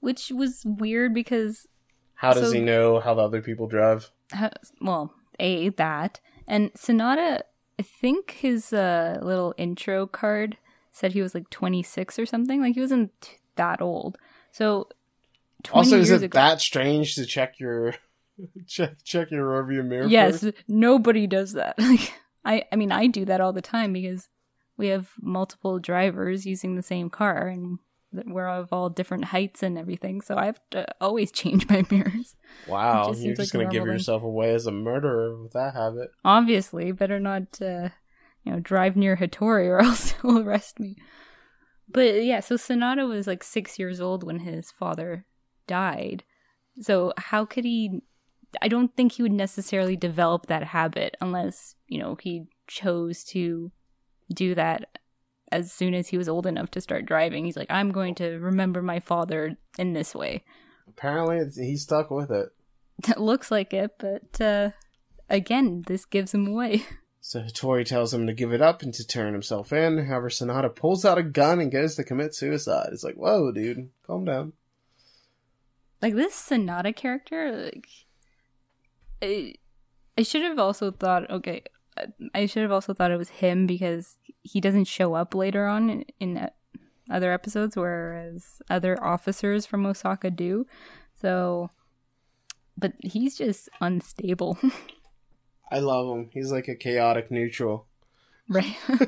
Which was weird because, How does So- he know how the other people drive? ha- well, a that and Sonata. I think his uh, little intro card said he was like 26 or something. Like he wasn't that old. So 20 Also, is it ago. that strange to check your check check your rearview mirror? yes, first? nobody does that. Like I, I mean, I do that all the time because we have multiple drivers using the same car and we're of all different heights and everything. So I have to always change my mirrors. Wow, just you're just like gonna give thing. yourself away as a murderer with that habit. Obviously, better not, uh, you know, drive near Hattori or else he'll arrest me. But yeah, so Sonata was like six years old when his father died. So how could he? I don't think he would necessarily develop that habit unless you know he chose to do that as soon as he was old enough to start driving. He's like, I'm going to remember my father in this way. Apparently, he stuck with it. It looks like it, but uh, again, this gives him away. So Hattori tells him to give it up and to turn himself in. However, Sonata pulls out a gun and goes to commit suicide. It's like, whoa, dude, calm down. like this Sonata character, like I, I should have also thought, okay, I should have also thought it was him because he doesn't show up later on in, in other episodes, whereas other officers from Osaka do. So, but he's just unstable, I love him. He's like a chaotic neutral. right?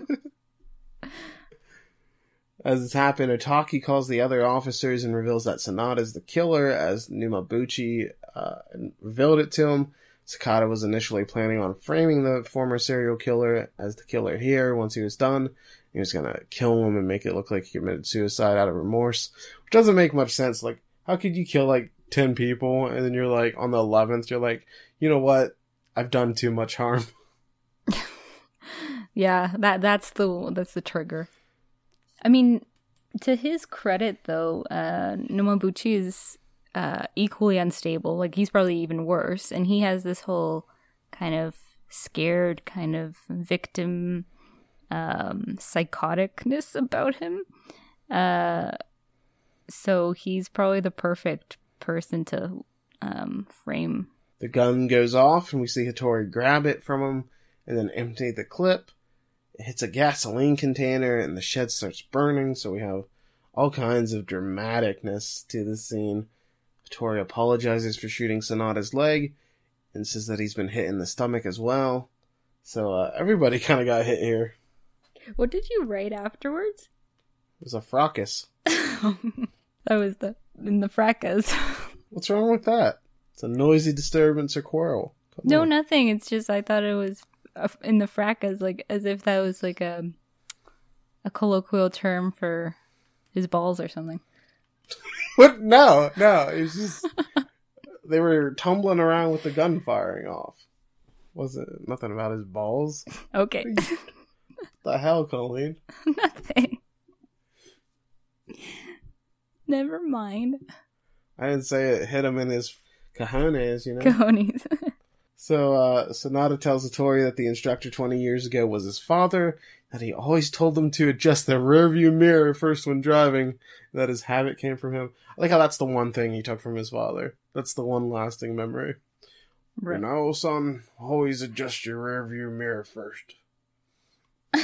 As it's happened, Otaki calls the other officers and reveals that Sonata is the killer, as Numabuchi uh, revealed it to him. Sakata was initially planning on framing the former serial killer as the killer here once he was done. He was gonna kill him and make it look like he committed suicide out of remorse, which doesn't make much sense. Like, how could you kill like 10 people and then you're like, on the 11th, you're like, you know what? I've done too much harm. Yeah, that that's the that's the trigger. I mean, to his credit though, uh uh equally unstable. Like he's probably even worse and he has this whole kind of scared kind of victim um psychoticness about him. Uh so he's probably the perfect person to um frame. The gun goes off, and we see Hattori grab it from him and then empty the clip. It hits a gasoline container, and the shed starts burning. So we have all kinds of dramaticness to the scene. Hattori apologizes for shooting Sonata's leg and says that he's been hit in the stomach as well. So uh, everybody kind of got hit here. What did you write afterwards? It was a fracas. that was the in the fracas. What's wrong with that? It's a noisy disturbance or quarrel. Come No, on. nothing. It's just I thought it was uh, in the fracas, like as if that was like a a colloquial term for his balls or something. What? No, no. It was just they were tumbling around with the gun firing off. Was it nothing about his balls? Okay, The hell, Colleen? nothing. Never mind. I didn't say it hit him in his cojones, you know. Cojones. so uh, Sonata tells Hattori that the instructor 20 years ago was his father. That he always told them to adjust their rearview mirror first when driving. That his habit came from him. I like how that's the one thing he took from his father. That's the one lasting memory. You know, son, always adjust your rearview mirror first.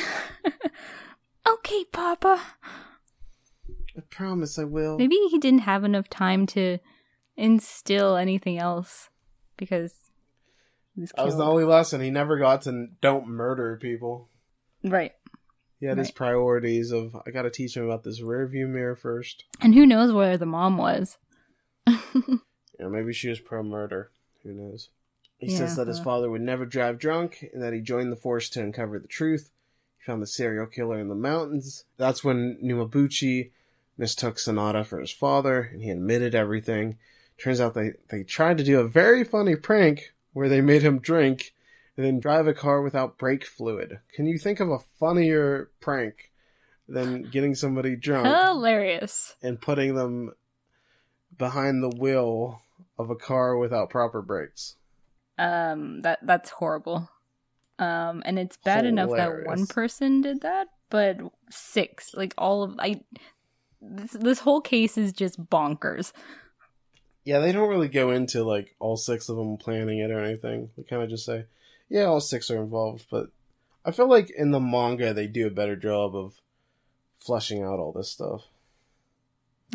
okay, Papa. I promise I will. Maybe he didn't have enough time to instill anything else because was That was the only lesson. He never got to don't murder people. right. He had his priorities of I got to teach him about this rear view mirror first. And who knows where the mom was? Yeah, maybe she was pro murder. Who knows? He Yeah, says that his uh. father would never drive drunk and that he joined the force to uncover the truth. He found the serial killer in the mountains. That's when Numabuchi mistook Sonata for his father and he admitted everything. Turns out they, they tried to do a very funny prank where they made him drink and then drive a car without brake fluid. Can you think of a funnier prank than getting somebody drunk? Hilarious. and putting them behind the wheel of a car without proper brakes. Um, that that's horrible. Um, and it's bad enough that one person did that, but six, like all of I, this this whole case is just bonkers. Yeah, they don't really go into like all six of them planning it or anything. They kind of just say, "Yeah, all six are involved." But I feel like in the manga they do a better job of fleshing out all this stuff.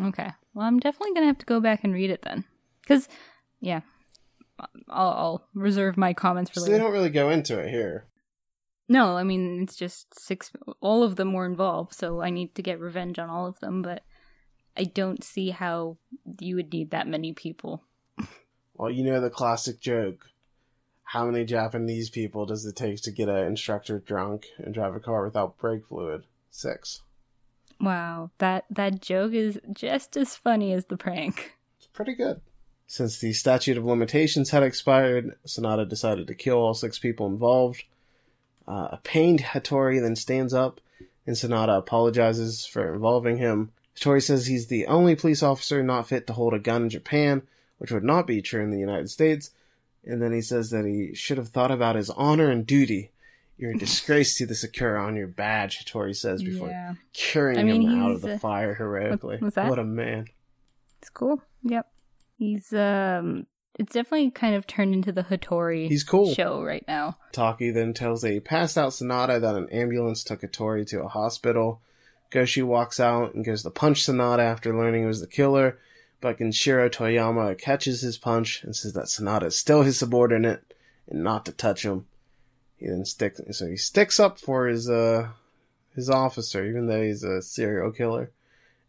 Okay, well, I'm definitely gonna have to go back and read it then, because yeah, I'll, I'll reserve my comments for So they don't really go into it here. No, I mean it's just six. All of them were involved, so I need to get revenge on all of them. But I don't see how you would need that many people. Well, you know the classic joke. How many Japanese people does it take to get an instructor drunk and drive a car without brake fluid? Six. Wow, that that joke is just as funny as the prank. It's pretty good. Since the statute of limitations had expired, Sonata decided to kill all six people involved. Uh, a pained Hattori then stands up, and Sonata apologizes for involving him. Hattori says he's the only police officer not fit to hold a gun in Japan, which would not be true in the United States. And then he says that he should have thought about his honor and duty. You're a disgrace to the Sakura on your badge, Hattori says before Yeah, carrying I mean, him out of the uh, fire heroically. that? What a man. it's cool. Yep, he's um, it's definitely kind of turned into the Hattori He's cool. show right now. Taki then tells a passed out Sonata that an ambulance took Hattori to a hospital. Goshi walks out and goes to punch Sonata after learning he was the killer, but Shiro Toyama catches his punch and says that Sonata is still his subordinate and not to touch him. He then sticks, so he sticks up for his uh his officer, even though he's a serial killer.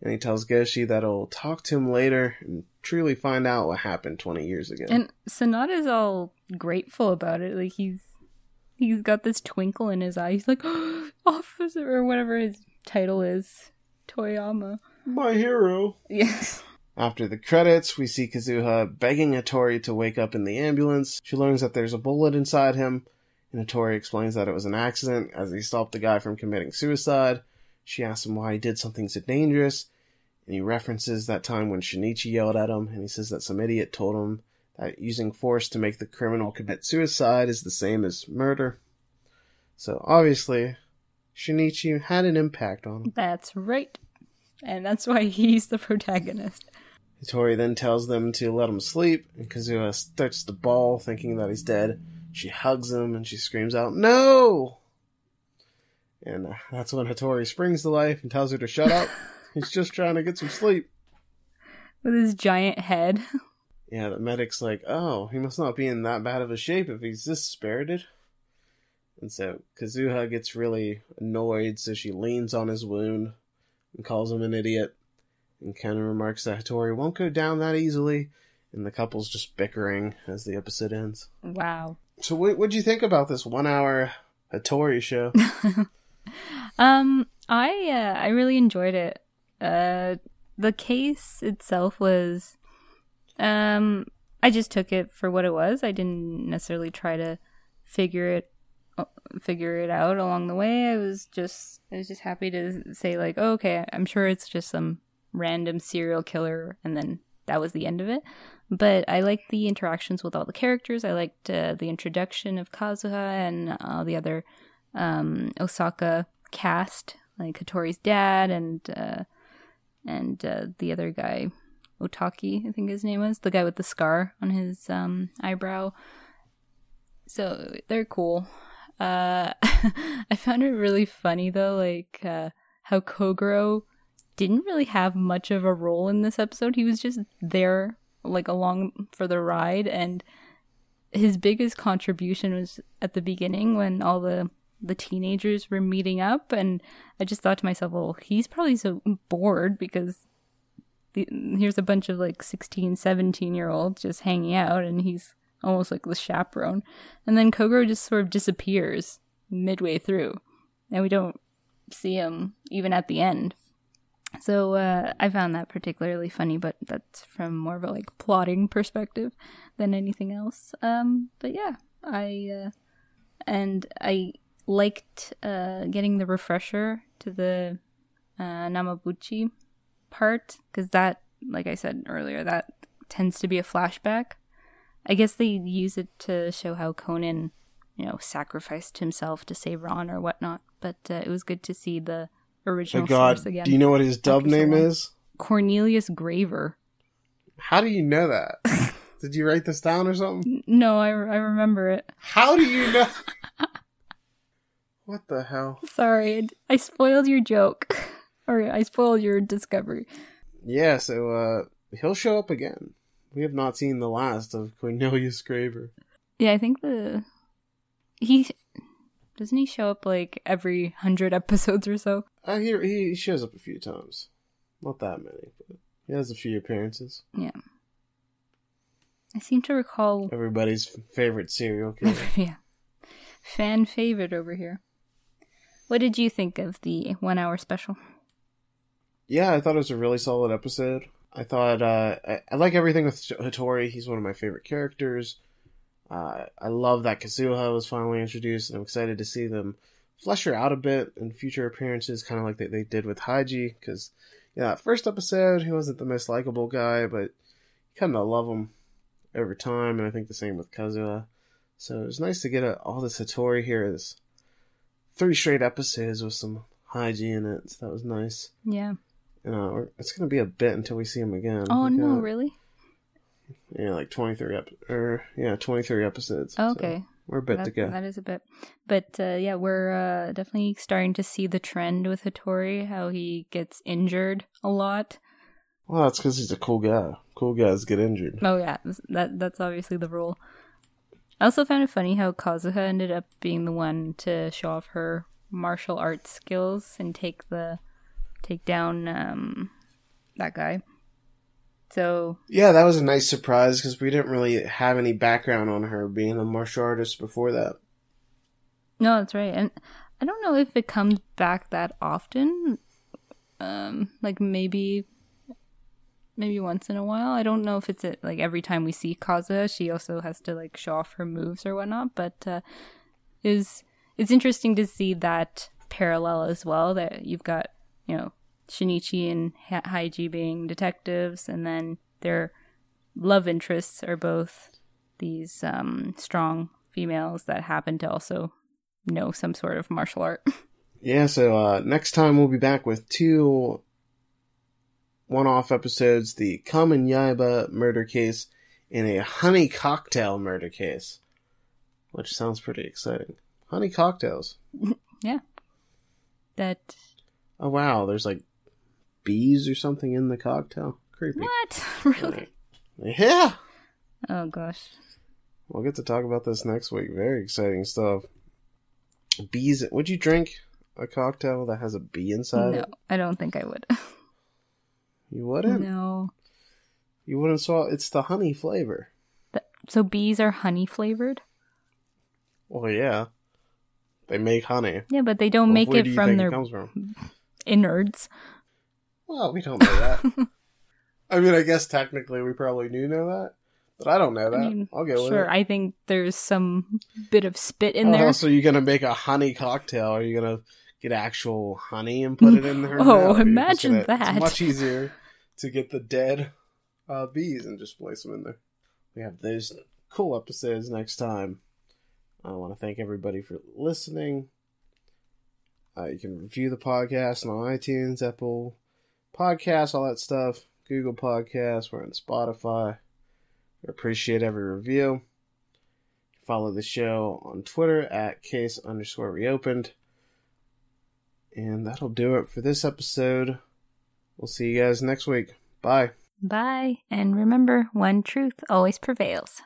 And he tells Goshi that he'll talk to him later and truly find out what happened 20 years ago. And Sonata's all grateful about it. Like he's he's got this twinkle in his eye. He's like, officer or whatever his title is, Toyama. My hero. Yes. After the credits, we see Kazuha begging Hattori to wake up in the ambulance. She learns that there's a bullet inside him, and Hattori explains that it was an accident as he stopped the guy from committing suicide. She asks him why he did something so dangerous, and he references that time when Shinichi yelled at him, and he says that some idiot told him that using force to make the criminal commit suicide is the same as murder. So obviously, Shinichi had an impact on him. That's right. And that's why he's the protagonist. Hattori then tells them to let him sleep, and Kazuha starts to bawl, thinking that he's dead. She hugs him and she screams out, No! And uh, that's when Hattori springs to life and tells her to shut up. he's just trying to get some sleep. With his giant head. Yeah, the medic's like, Oh, he must not be in that bad of a shape if he's this spirited. And so Kazuha gets really annoyed, so she leans on his wound and calls him an idiot. And kind remarks that Hattori won't go down that easily, and the couple's just bickering as the episode ends. Wow. So, what what'd you think about this one-hour Hattori show? Um, I uh, I really enjoyed it. Uh, the case itself was, um, I just took it for what it was. I didn't necessarily try to figure it uh, figure it out along the way. I was just I was just happy to say like, oh, okay, I'm sure it's just some random serial killer, and then that was the end of it. But I liked the interactions with all the characters. I liked uh, the introduction of Kazuha and all the other um, Osaka cast, like Hattori's dad and uh, and uh, the other guy, Otaki, I think his name was, the guy with the scar on his um, eyebrow. So they're cool. Uh, I found it really funny though, like uh, how Kogoro didn't really have much of a role in this episode. He was just there, like along for the ride, and his biggest contribution was at the beginning when all the the teenagers were meeting up, and I just thought to myself, well, he's probably so bored because the, here's a bunch of like 16, 17 year olds just hanging out, and he's almost like the chaperone. And then Kogoro just sort of disappears midway through, and we don't see him even at the end. So uh, I found that particularly funny, but that's from more of a like plotting perspective than anything else. Um, but yeah, I uh, and I liked uh, getting the refresher to the uh, Numabuchi part because that, like I said earlier, that tends to be a flashback. I guess they use it to show how Conan, you know, sacrificed himself to save Ran or whatnot. But uh, it was good to see the original God, source again. do you know what his dub so name is? Cornelius Graver. How do you know that? Did you write this down or something? No, I, I remember it. How do you know? what the hell? Sorry, I spoiled your joke. or I spoiled your discovery. Yeah, so uh he'll show up again. We have not seen the last of Cornelius Graver. Yeah, I think the he doesn't he show up like every hundred episodes or so. Uh, he he shows up a few times, not that many, but he has a few appearances. Yeah, I seem to recall. Everybody's favorite serial killer. yeah, fan favorite over here. What did you think of the one-hour special? yeah, I thought it was a really solid episode. I thought uh, I, I like everything with Hattori. He's one of my favorite characters. Uh, I love that Kazuha was finally introduced, and I'm excited to see them flesh her out a bit in future appearances, kind of like they, they did with Heiji. Because yeah, that first episode he wasn't the most likable guy, but you kind of love him over time, and I think the same with Kazuha. So it was nice to get a, all this Hattori here. This three straight episodes with some Heiji in it, so that was nice. Yeah. Uh, it's gonna be a bit until we see him again. Oh no, really? Yeah, like twenty three ep- or yeah, twenty three episodes. Oh, So okay. we're a bit to go. that is a bit, but uh, yeah, we're uh, definitely starting to see the trend with Hattori. How he gets injured a lot. Well, that's because he's a cool guy. Cool guys get injured. Oh yeah, that that's obviously the rule. I also found it funny how Kazuha ended up being the one to show off her martial arts skills and take the take down um that guy. So Yeah, that was a nice surprise because we didn't really have any background on her being a martial artist before that. no, that's right. And I don't know if it comes back that often. Um like maybe maybe once in a while. I don't know if it's a, like every time we see Kaza, she also has to like show off her moves or whatnot. But uh, is it's interesting to see that parallel as well. That you've got you know Shinichi and ha- Heiji being detectives, and then their love interests are both these um, strong females that happen to also know some sort of martial art. Yeah, so uh, next time we'll be back with two one-off episodes: the Kamen Yaiba murder case and a honey cocktail murder case, which sounds pretty exciting. Honey cocktails. Yeah. That Oh wow, there's like bees or something in the cocktail. Creepy. what really? Yeah. Oh gosh. We'll get to talk about this next week. Very exciting stuff. Bees. Would you drink a cocktail that has a bee inside No, it? I don't think I would. You wouldn't. no. You wouldn't. Saw it's the honey flavor. So bees are honey flavored? Well, yeah. They make honey. Yeah, but they don't Well, make it do from their it from? innards. Well, we don't know that. I mean, I guess technically we probably do know that, but I don't know that. I mean, I'll go with sure. I think there's some bit of spit in oh, there. so you're gonna make a honey cocktail? Are you gonna get actual honey and put it in there? Oh, imagine gonna- that. It's much easier to get the dead uh, bees and just place them in there. We have those cool episodes next time. I want to thank everybody for listening. Uh, you can review the podcast on iTunes, Apple Podcasts, all that stuff. Google Podcasts. We're on Spotify. We appreciate every review. Follow the show on Twitter at case underscore reopened. And that'll do it for this episode. We'll see you guys next week. Bye. Bye. And remember, one truth always prevails.